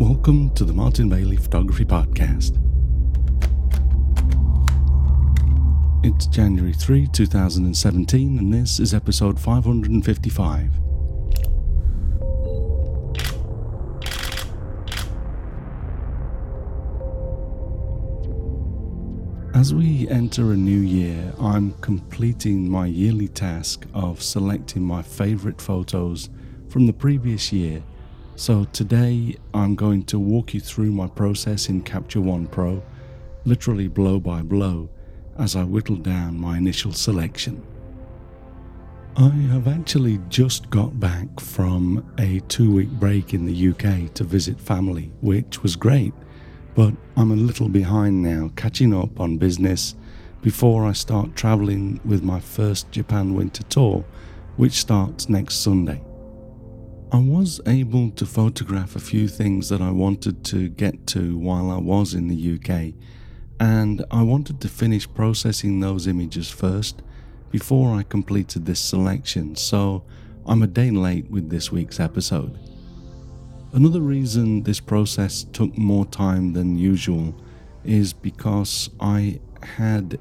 Welcome to the Martin Bailey Photography Podcast. It's January 3, 2017, and this is episode 555. As we enter a new year, I'm completing my yearly task of selecting my favourite photos from the previous year. So today I'm going to walk you through my process in Capture One Pro, literally blow by blow, as I whittle down my initial selection. I have actually just got back from a two week break in the UK to visit family, which was great but I'm a little behind now, catching up on business before I start travelling with my first Japan winter tour, which starts next Sunday. I was able to photograph a few things that I wanted to get to while I was in the UK, and I wanted to finish processing those images first before I completed this selection, so I'm a day late with this week's episode. Another reason this process took more time than usual is because I had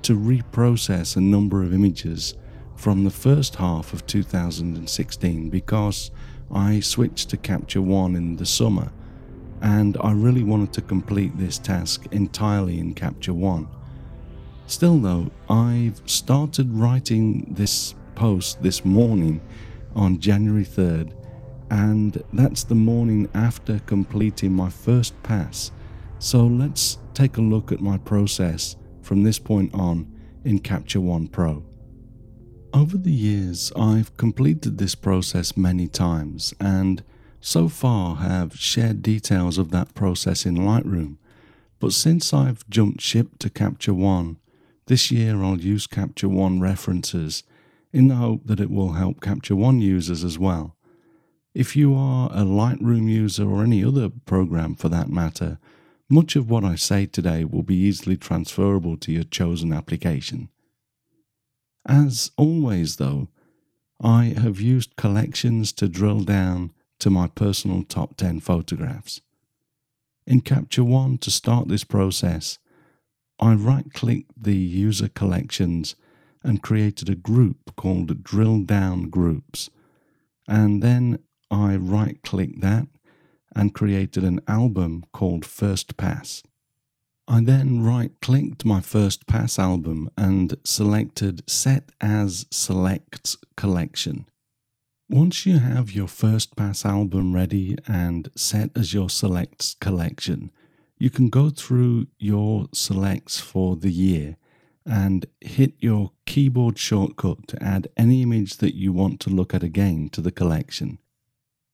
to reprocess a number of images from the first half of 2016 because I switched to Capture One in the summer and I really wanted to complete this task entirely in Capture One. Still, though, I've started writing this post this morning on January 3rd and that's the morning after completing my first pass. So let's take a look at my process from this point on in Capture One Pro. Over the years, I've completed this process many times and so far have shared details of that process in Lightroom. But since I've jumped ship to Capture One, this year I'll use Capture One references in the hope that it will help Capture One users as well. If you are a Lightroom user or any other program for that matter, much of what I say today will be easily transferable to your chosen application. As always, though, I have used collections to drill down to my personal top 10 photographs. In Capture One, to start this process, I right clicked the user collections and created a group called Drill Down Groups, and then I right clicked that and created an album called First Pass. I then right clicked my First Pass album and selected Set as Selects Collection. Once you have your First Pass album ready and set as your Selects collection, you can go through your selects for the year and hit your keyboard shortcut to add any image that you want to look at again to the collection.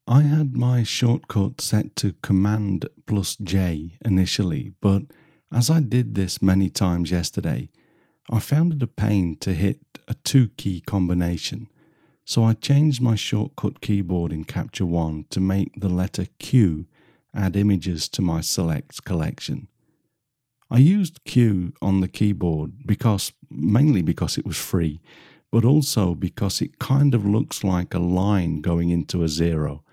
I had my shortcut set to Command plus J initially, but as I did this many times yesterday, I found it a pain to hit a two key combination, so I changed my shortcut keyboard in Capture One to make the letter Q add images to my select collection. I used Q on the keyboard because mainly because it was free, but also because it kind of looks like a line going into a zero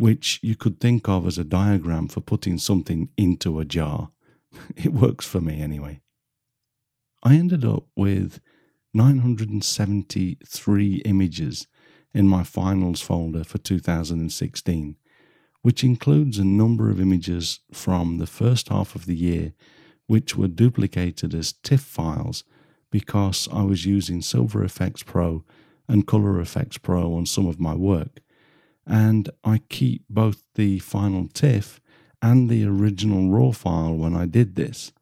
which you could think of as a diagram for putting something into a jar. It works for me anyway. I ended up with 973 images in my finals folder for 2016, which includes a number of images from the first half of the year which were duplicated as TIFF files because I was using Silver Efex Pro and Color Efex Pro on some of my work and I keep both the final TIFF and the original RAW file when I did this.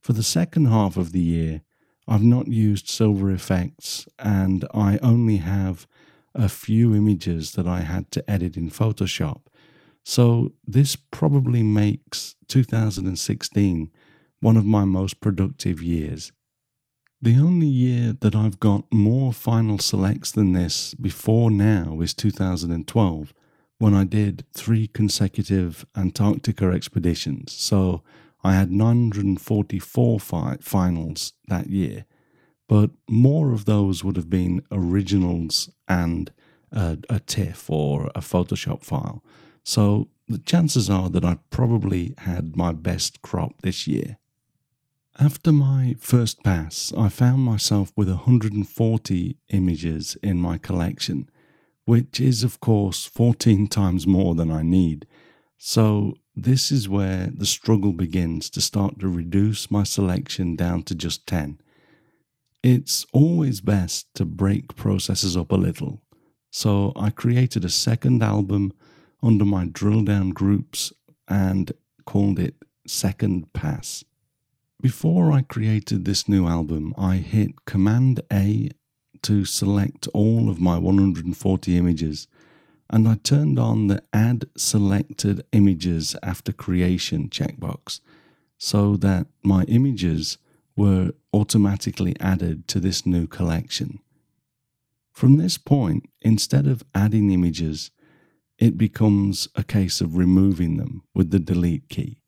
For the second half of the year, I've not used Silver Efex and I only have a few images that I had to edit in Photoshop. So this probably makes 2016 one of my most productive years. The only year that I've got more final selects than this before now is 2012, when I did three consecutive Antarctica expeditions. So I had 944 fi- finals that year, but more of those would have been originals and a, a TIFF or a Photoshop file. So the chances are that I probably had my best crop this year. After my first pass, I found myself with 140 images in my collection, which is, of course, 14 times more than I need. So, this is where the struggle begins to start to reduce my selection down to just 10. It's always best to break processes up a little. So, I created a second album under my drill down groups and called it Second Pass. Before I created this new album, I hit Command A to select all of my 140 images and I turned on the Add Selected Images After Creation checkbox so that my images were automatically added to this new collection. From this point, instead of adding images, it becomes a case of removing them with the delete key.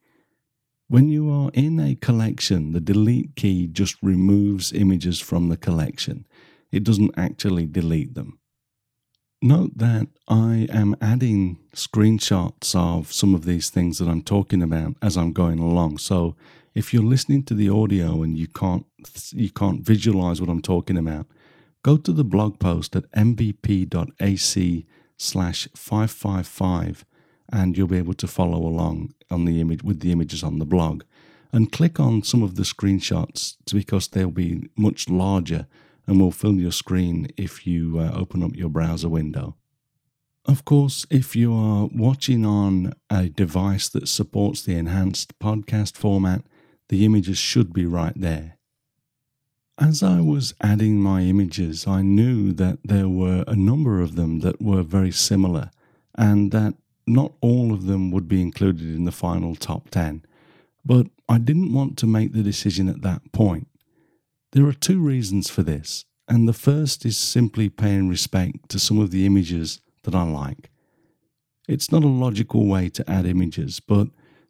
When you are in a collection, the delete key just removes images from the collection. It doesn't actually delete them. Note that I am adding screenshots of some of these things that I'm talking about as I'm going along. So if you're listening to the audio and you can't you can't visualize what I'm talking about, go to the blog post at mbp.ac slash 555 and you'll be able to follow along on the image with the images on the blog and click on some of the screenshots because they'll be much larger and will fill your screen if you uh, open up your browser window. Of course, if you are watching on a device that supports the enhanced podcast format, the images should be right there. As I was adding my images, I knew that there were a number of them that were very similar and that not all of them would be included in the final top 10, but I didn't want to make the decision at that point. There are two reasons for this, and the first is simply paying respect to some of the images that I like. It's not a logical way to add images, but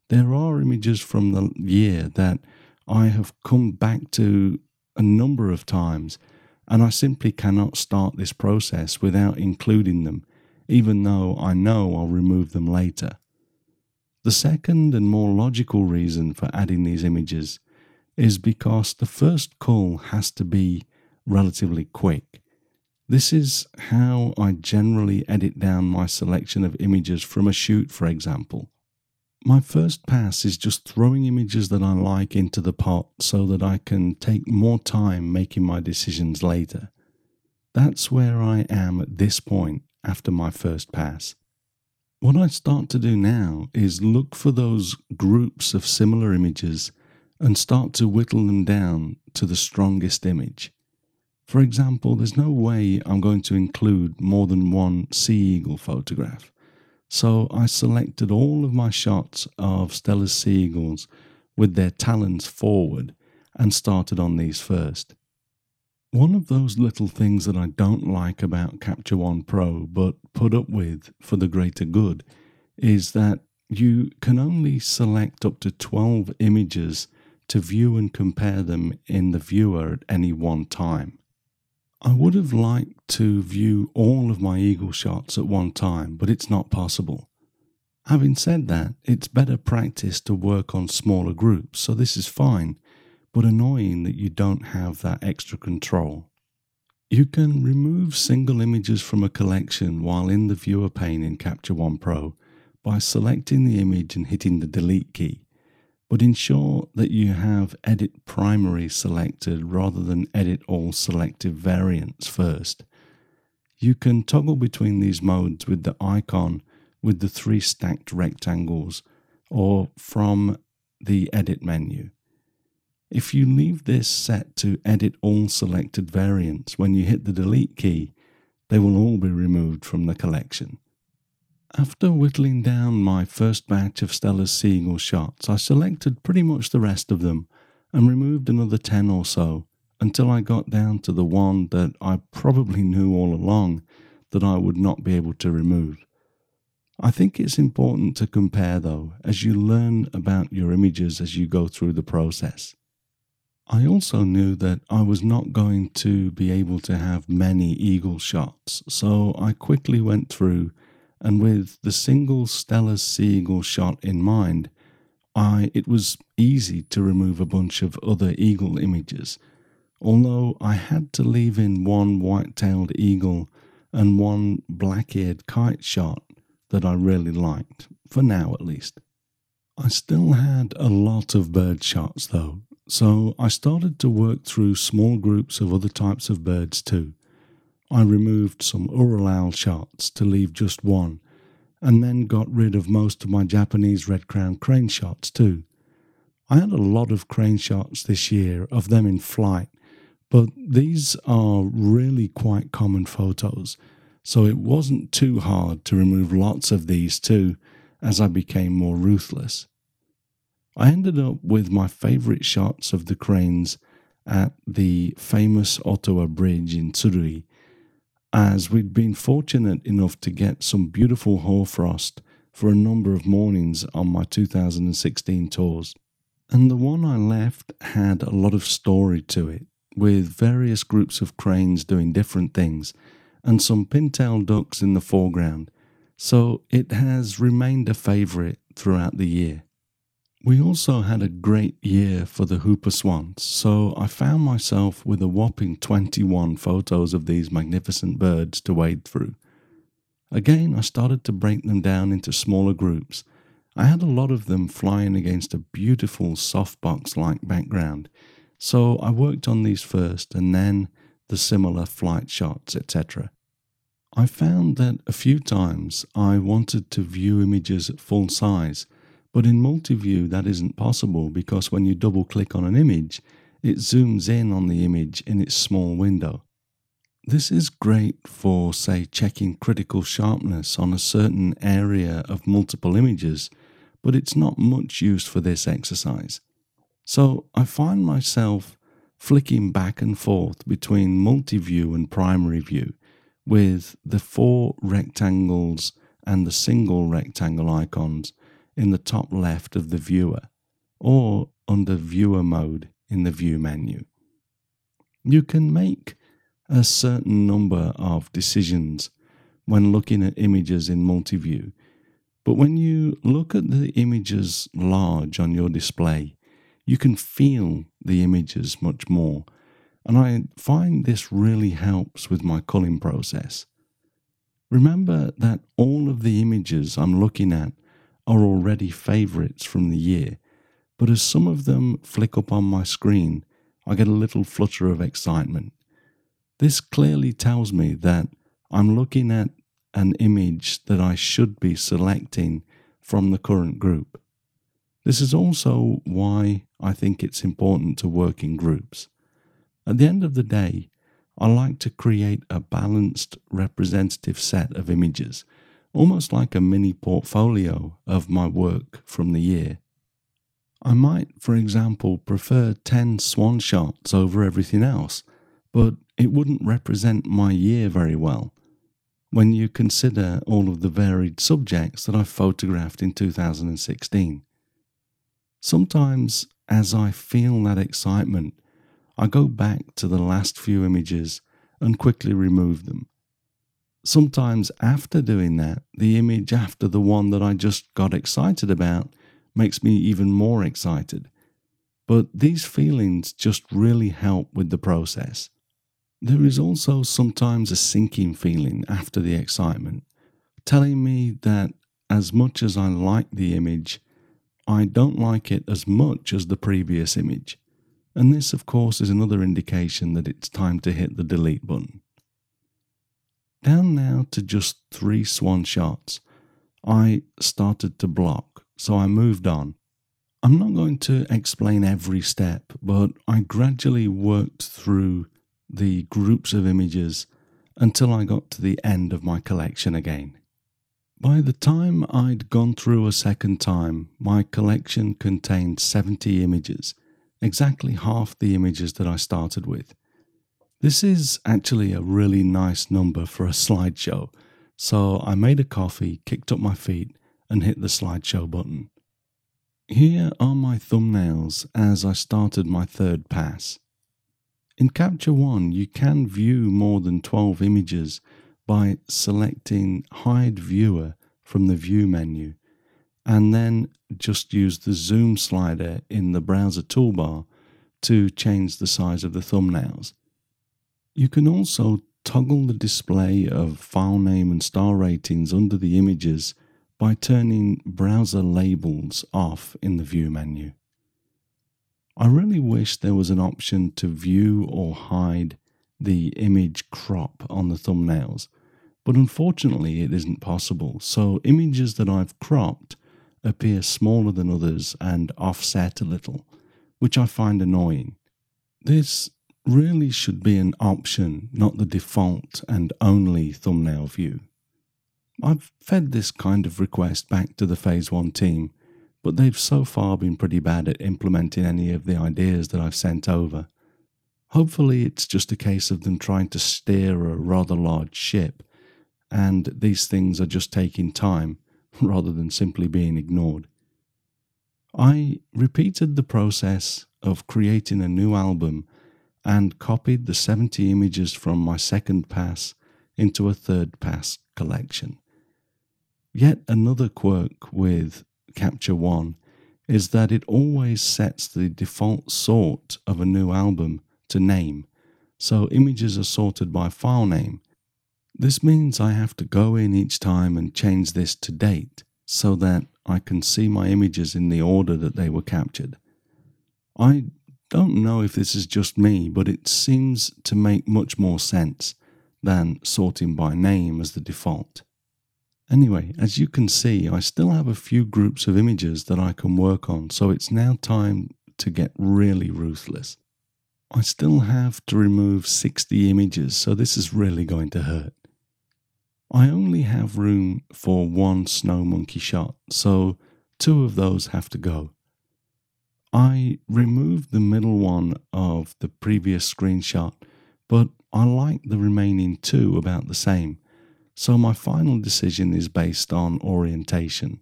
there are images from the year that I have come back to a number of times, and I simply cannot start this process without including them even though I know I'll remove them later. The second and more logical reason for adding these images is because the first call has to be relatively quick. This is how I generally edit down my selection of images from a shoot, for example. My first pass is just throwing images that I like into the pot so that I can take more time making my decisions later. That's where I am at this point after my first pass. What I start to do now is look for those groups of similar images and start to whittle them down to the strongest image. For example, there's no way I'm going to include more than one sea eagle photograph. So I selected all of my shots of Steller's sea eagles with their talons forward and started on these first. One of those little things that I don't like about Capture One Pro, but put up with for the greater good, is that you can only select up to 12 images to view and compare them in the viewer at any one time. I would have liked to view all of my eagle shots at one time, but it's not possible. Having said that, it's better practice to work on smaller groups, so this is fine but annoying that you don't have that extra control. You can remove single images from a collection while in the viewer pane in Capture One Pro by selecting the image and hitting the delete key, but ensure that you have Edit Primary selected rather than Edit All Selected Variants first. You can toggle between these modes with the icon with the three stacked rectangles or from the Edit menu. If you leave this set to edit all selected variants when you hit the delete key, they will all be removed from the collection. After whittling down my first batch of Steller's sea eagle shots, I selected pretty much the rest of them and removed another 10 or so until I got down to the one that I probably knew all along that I would not be able to remove. I think it's important to compare though as you learn about your images as you go through the process. I also knew that I was not going to be able to have many eagle shots, so I quickly went through and with the single Steller Sea Eagle shot in mind, I, it was easy to remove a bunch of other eagle images, although I had to leave in one white tailed eagle and one black eared kite shot that I really liked, for now at least. I still had a lot of bird shots though, so I started to work through small groups of other types of birds too. I removed some Ural shots to leave just one, and then got rid of most of my Japanese red crown crane shots too. I had a lot of crane shots this year of them in flight, but these are really quite common photos, so it wasn't too hard to remove lots of these too as I became more ruthless. I ended up with my favourite shots of the cranes at the famous Otowa Bridge in Tsurui, as we'd been fortunate enough to get some beautiful hoarfrost for a number of mornings on my 2016 tours. And the one I left had a lot of story to it, with various groups of cranes doing different things, and some pintail ducks in the foreground, so it has remained a favourite throughout the year. We also had a great year for the Whooper Swans, so I found myself with a whopping 21 photos of these magnificent birds to wade through. Again, I started to break them down into smaller groups. I had a lot of them flying against a beautiful softbox like background, so I worked on these first and then the similar flight shots, etc. I found that a few times I wanted to view images at full size but in multi-view, that isn't possible because when you double click on an image, it zooms in on the image in its small window. This is great for, say, checking critical sharpness on a certain area of multiple images, but it's not much use for this exercise. So I find myself flicking back and forth between multi-view and primary view with the four rectangles and the single rectangle icons in the top left of the viewer or under viewer mode in the view menu. You can make a certain number of decisions when looking at images in multi-view, but when you look at the images large on your display, you can feel the images much more, and I find this really helps with my culling process. Remember that all of the images I'm looking at are already favourites from the year, but as some of them flick up on my screen, I get a little flutter of excitement. This clearly tells me that I'm looking at an image that I should be selecting from the current group. This is also why I think it's important to work in groups. At the end of the day, I like to create a balanced representative set of images almost like a mini portfolio of my work from the year. I might, for example, prefer 10 swan shots over everything else, but it wouldn't represent my year very well when you consider all of the varied subjects that I photographed in 2016. Sometimes, as I feel that excitement, I go back to the last few images and quickly remove them sometimes after doing that, the image after the one that I just got excited about makes me even more excited. But these feelings just really help with the process. There is also sometimes a sinking feeling after the excitement, telling me that as much as I like the image, I don't like it as much as the previous image. And this, of course, is another indication that it's time to hit the delete button. Down now to just three swan shots. I started to block, so I moved on. I'm not going to explain every step, but I gradually worked through the groups of images until I got to the end of my collection again. By the time I'd gone through a second time, my collection contained 70 images, exactly half the images that I started with. This is actually a really nice number for a slideshow, so I made a coffee, kicked up my feet, and hit the slideshow button. Here are my thumbnails as I started my third pass. In Capture One, you can view more than 12 images by selecting Hide Viewer from the View menu and then just use the zoom slider in the browser toolbar to change the size of the thumbnails. You can also toggle the display of file name and star ratings under the images by turning browser labels off in the view menu. I really wish there was an option to view or hide the image crop on the thumbnails, but unfortunately it isn't possible. So images that I've cropped appear smaller than others and offset a little, which I find annoying. This really should be an option, not the default and only thumbnail view. I've fed this kind of request back to the Phase One team, but they've so far been pretty bad at implementing any of the ideas that I've sent over. Hopefully, it's just a case of them trying to steer a rather large ship, and these things are just taking time rather than simply being ignored. I repeated the process of creating a new album and copied the 70 images from my second pass into a third pass collection. Yet another quirk with Capture One is that it always sets the default sort of a new album to name, so images are sorted by file name this means I have to go in each time and change this to date so that I can see my images in the order that they were captured. I don't know if this is just me, but it seems to make much more sense than sorting by name as the default. Anyway, as you can see, I still have a few groups of images that I can work on, so it's now time to get really ruthless. I still have to remove 60 images, so this is really going to hurt. I only have room for one snow monkey shot, so two of those have to go. I removed the middle one of the previous screenshot, but I like the remaining two about the same, so my final decision is based on orientation.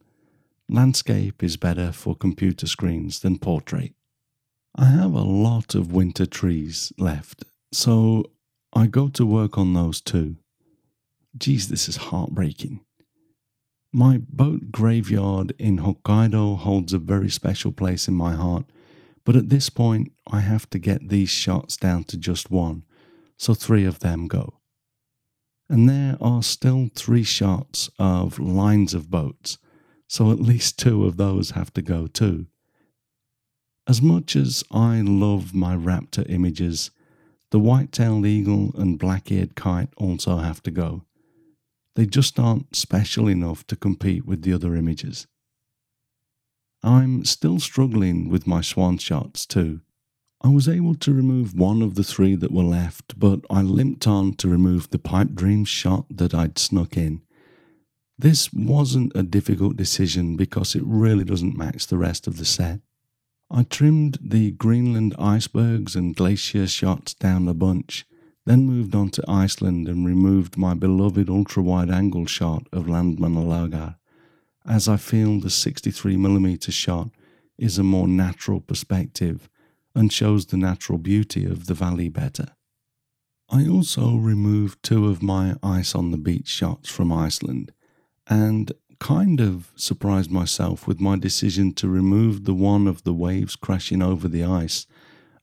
Landscape is better for computer screens than portrait. I have a lot of winter trees left, so I go to work on those too. Geez, this is heartbreaking. My boat graveyard in Hokkaido holds a very special place in my heart, but at this point I have to get these shots down to just one, so three of them go. And there are still three shots of lines of boats, so at least two of those have to go too. As much as I love my raptor images, the white tailed eagle and black eared kite also have to go. They just aren't special enough to compete with the other images. I'm still struggling with my swan shots too. I was able to remove one of the three that were left, but I limped on to remove the pipe dream shot that I'd snuck in. This wasn't a difficult decision because it really doesn't match the rest of the set. I trimmed the Greenland icebergs and glacier shots down a bunch then moved on to Iceland and removed my beloved ultra wide angle shot of Landmannalaugar, as I feel the 63mm shot is a more natural perspective and shows the natural beauty of the valley better. I also removed two of my ice on the beach shots from Iceland and kind of surprised myself with my decision to remove the one of the waves crashing over the ice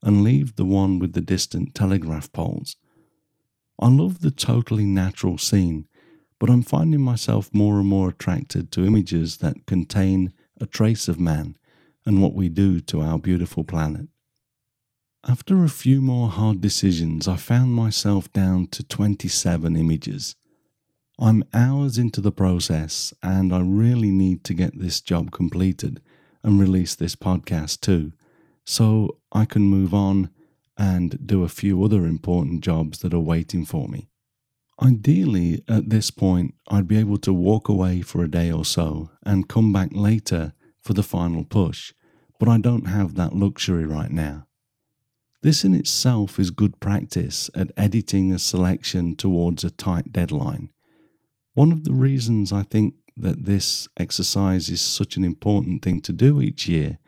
and leave the one with the distant telegraph poles I love the totally natural scene, but I'm finding myself more and more attracted to images that contain a trace of man and what we do to our beautiful planet. After a few more hard decisions, I found myself down to 27 images. I'm hours into the process, and I really need to get this job completed and release this podcast too, so I can move on and do a few other important jobs that are waiting for me. Ideally, at this point, I'd be able to walk away for a day or so and come back later for the final push, but I don't have that luxury right now. This in itself is good practice at editing a selection towards a tight deadline. One of the reasons I think that this exercise is such an important thing to do each year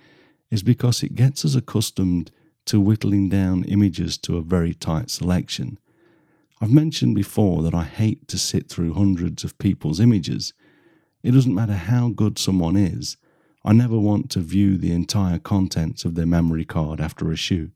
is because it gets us accustomed to whittling down images to a very tight selection. I've mentioned before that I hate to sit through hundreds of people's images. It doesn't matter how good someone is, I never want to view the entire contents of their memory card after a shoot.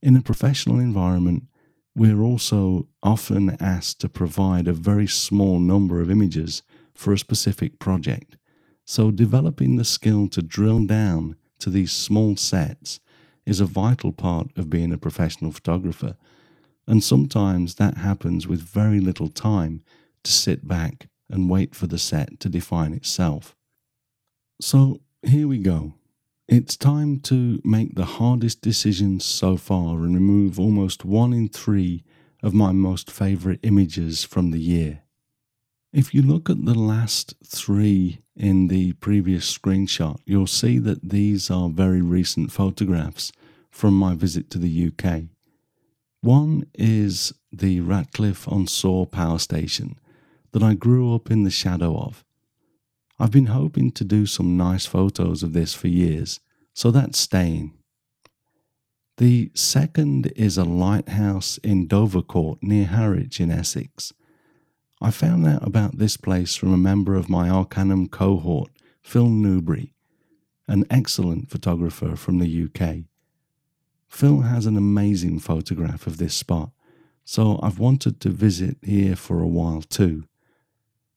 In a professional environment, we're also often asked to provide a very small number of images for a specific project. So, developing the skill to drill down to these small sets is a vital part of being a professional photographer. And sometimes that happens with very little time to sit back and wait for the set to define itself. So here we go. It's time to make the hardest decisions so far and remove almost one in three of my most favourite images from the year. If you look at the last three in the previous screenshot, you'll see that these are very recent photographs from my visit to the UK. One is the Ratcliffe on Soar power station that I grew up in the shadow of. I've been hoping to do some nice photos of this for years, so that's staying. The second is a lighthouse in Dovercourt near Harwich in Essex. I found out about this place from a member of my Arcanum cohort, Phil Newbury, an excellent photographer from the UK. Phil has an amazing photograph of this spot, so I've wanted to visit here for a while too.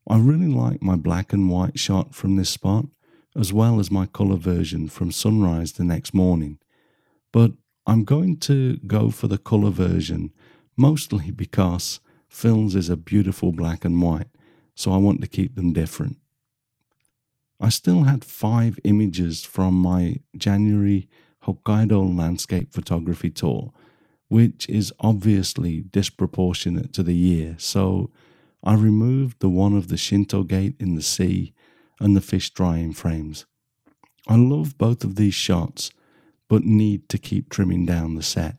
I really like my black and white shot from this spot, as well as my colour version from sunrise the next morning. But I'm going to go for the colour version mostly because Phil's is a beautiful black and white, so I want to keep them different. I still had five images from my January Hokkaido landscape photography tour, which is obviously disproportionate to the year, so I removed the one of the Shinto gate in the sea and the fish drying frames. I love both of these shots, but need to keep trimming down the set.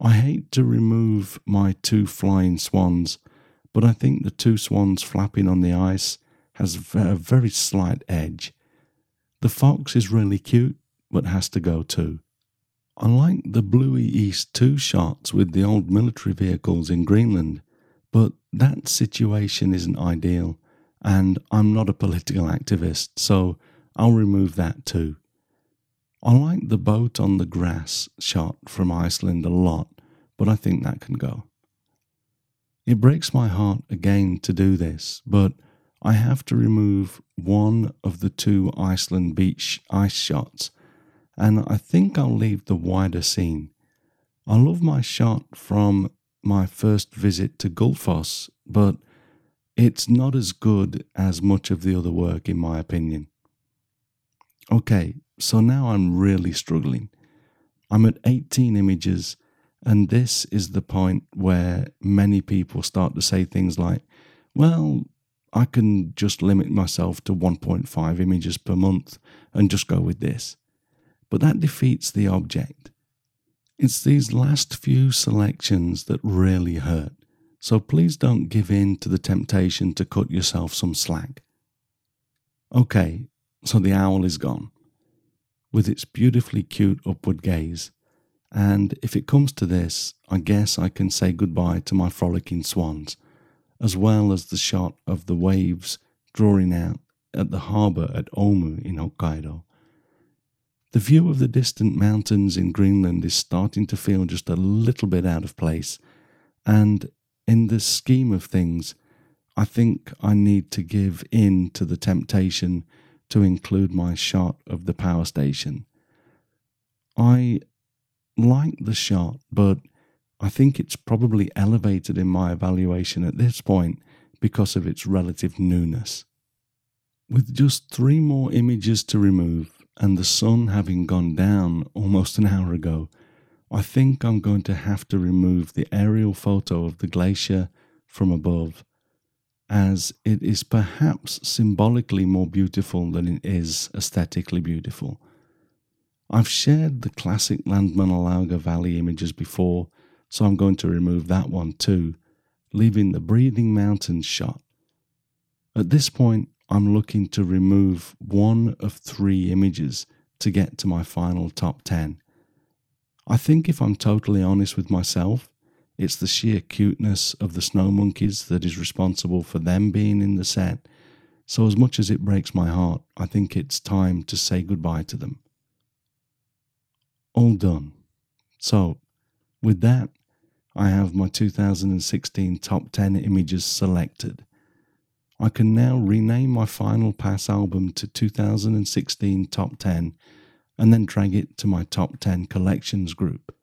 I hate to remove my two flying swans, but I think the two swans flapping on the ice has a very slight edge. The fox is really cute, but has to go too. I like the Bluie East 2 shots with the old military vehicles in Greenland, but that situation isn't ideal, and I'm not a political activist, so I'll remove that too. I like the boat on the grass shot from Iceland a lot, but I think that can go. It breaks my heart again to do this, but I have to remove one of the two Iceland beach ice shots, and I think I'll leave the wider scene. I love my shot from my first visit to Gullfoss, but it's not as good as much of the other work, in my opinion. Okay, so now I'm really struggling. I'm at 18 images, and this is the point where many people start to say things like, well, I can just limit myself to 1.5 images per month and just go with this. But that defeats the object. It's these last few selections that really hurt, so please don't give in to the temptation to cut yourself some slack. Okay, so the owl is gone, with its beautifully cute upward gaze, and if it comes to this, I guess I can say goodbye to my frolicking swans, as well as the shot of the waves drawing out at the harbour at Omu in Hokkaido. The view of the distant mountains in Greenland is starting to feel just a little bit out of place, and in the scheme of things, I think I need to give in to the temptation to include my shot of the power station. I like the shot, but I think it's probably elevated in my evaluation at this point because of its relative newness. With just three more images to remove, and the sun having gone down almost an hour ago, I think I'm going to have to remove the aerial photo of the glacier from above, as it is perhaps symbolically more beautiful than it is aesthetically beautiful. I've shared the classic Landmannalaugar Valley images before, so I'm going to remove that one too, leaving the breathing mountains shot. At this point, I'm looking to remove one of three images to get to my final top 10. I think if I'm totally honest with myself, It's the sheer cuteness of the snow monkeys that is responsible for them being in the set. So, as much as it breaks my heart, I think it's time to say goodbye to them. All done. So, with that, I have my 2016 top 10 images selected. I can now rename my Final Pass album to 2016 Top 10 and then drag it to my Top 10 collections group.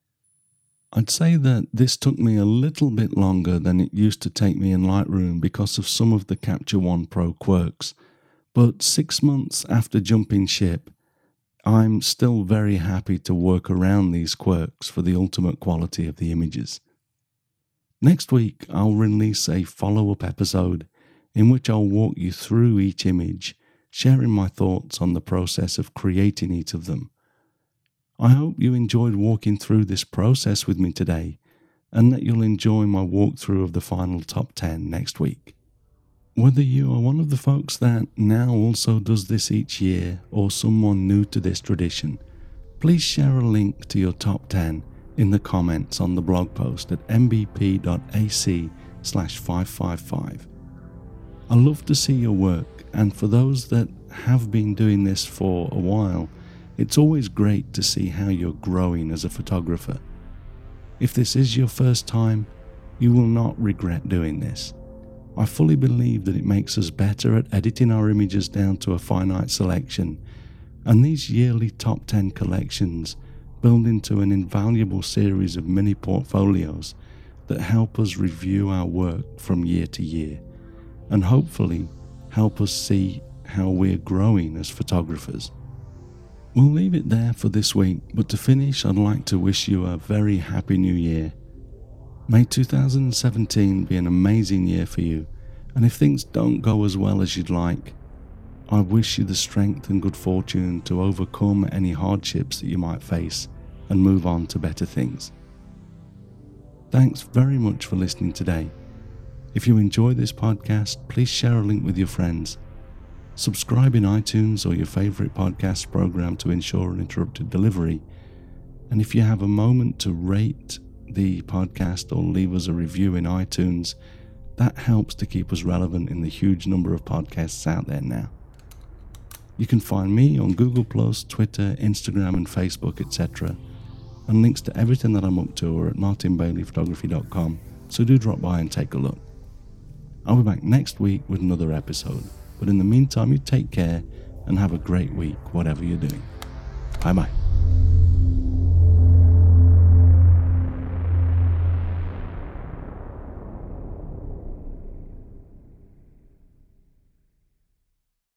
I'd say that this took me a little bit longer than it used to take me in Lightroom because of some of the Capture One Pro quirks, but six months after jumping ship, I'm still very happy to work around these quirks for the ultimate quality of the images. Next week, I'll release a follow up episode in which I'll walk you through each image, sharing my thoughts on the process of creating each of them. I hope you enjoyed walking through this process with me today and that you'll enjoy my walkthrough of the final top 10 next week. Whether you are one of the folks that now also does this each year or someone new to this tradition, please share a link to your top 10 in the comments on the blog post at mbp.ac slash 555. I love to see your work, and for those that have been doing this for a while, it's always great to see how you're growing as a photographer. If this is your first time, you will not regret doing this. I fully believe that it makes us better at editing our images down to a finite selection, and these yearly top 10 collections build into an invaluable series of mini portfolios that help us review our work from year to year and hopefully help us see how we're growing as photographers. We'll leave it there for this week, but to finish, I'd like to wish you a very happy new year. May 2017 be an amazing year for you, and if things don't go as well as you'd like, I wish you the strength and good fortune to overcome any hardships that you might face and move on to better things. Thanks very much for listening today. If you enjoy this podcast, please share a link with your friends. Subscribe in iTunes or your favorite podcast program to ensure an uninterrupted delivery. And if you have a moment to rate the podcast or leave us a review in iTunes, that helps to keep us relevant in the huge number of podcasts out there now. You can find me on Google, Twitter, Instagram, and Facebook, etc. And links to everything that I'm up to are at martinbaileyphotography.com, so do drop by and take a look. I'll be back next week with another episode. But in the meantime, you take care and have a great week, whatever you're doing. Bye bye.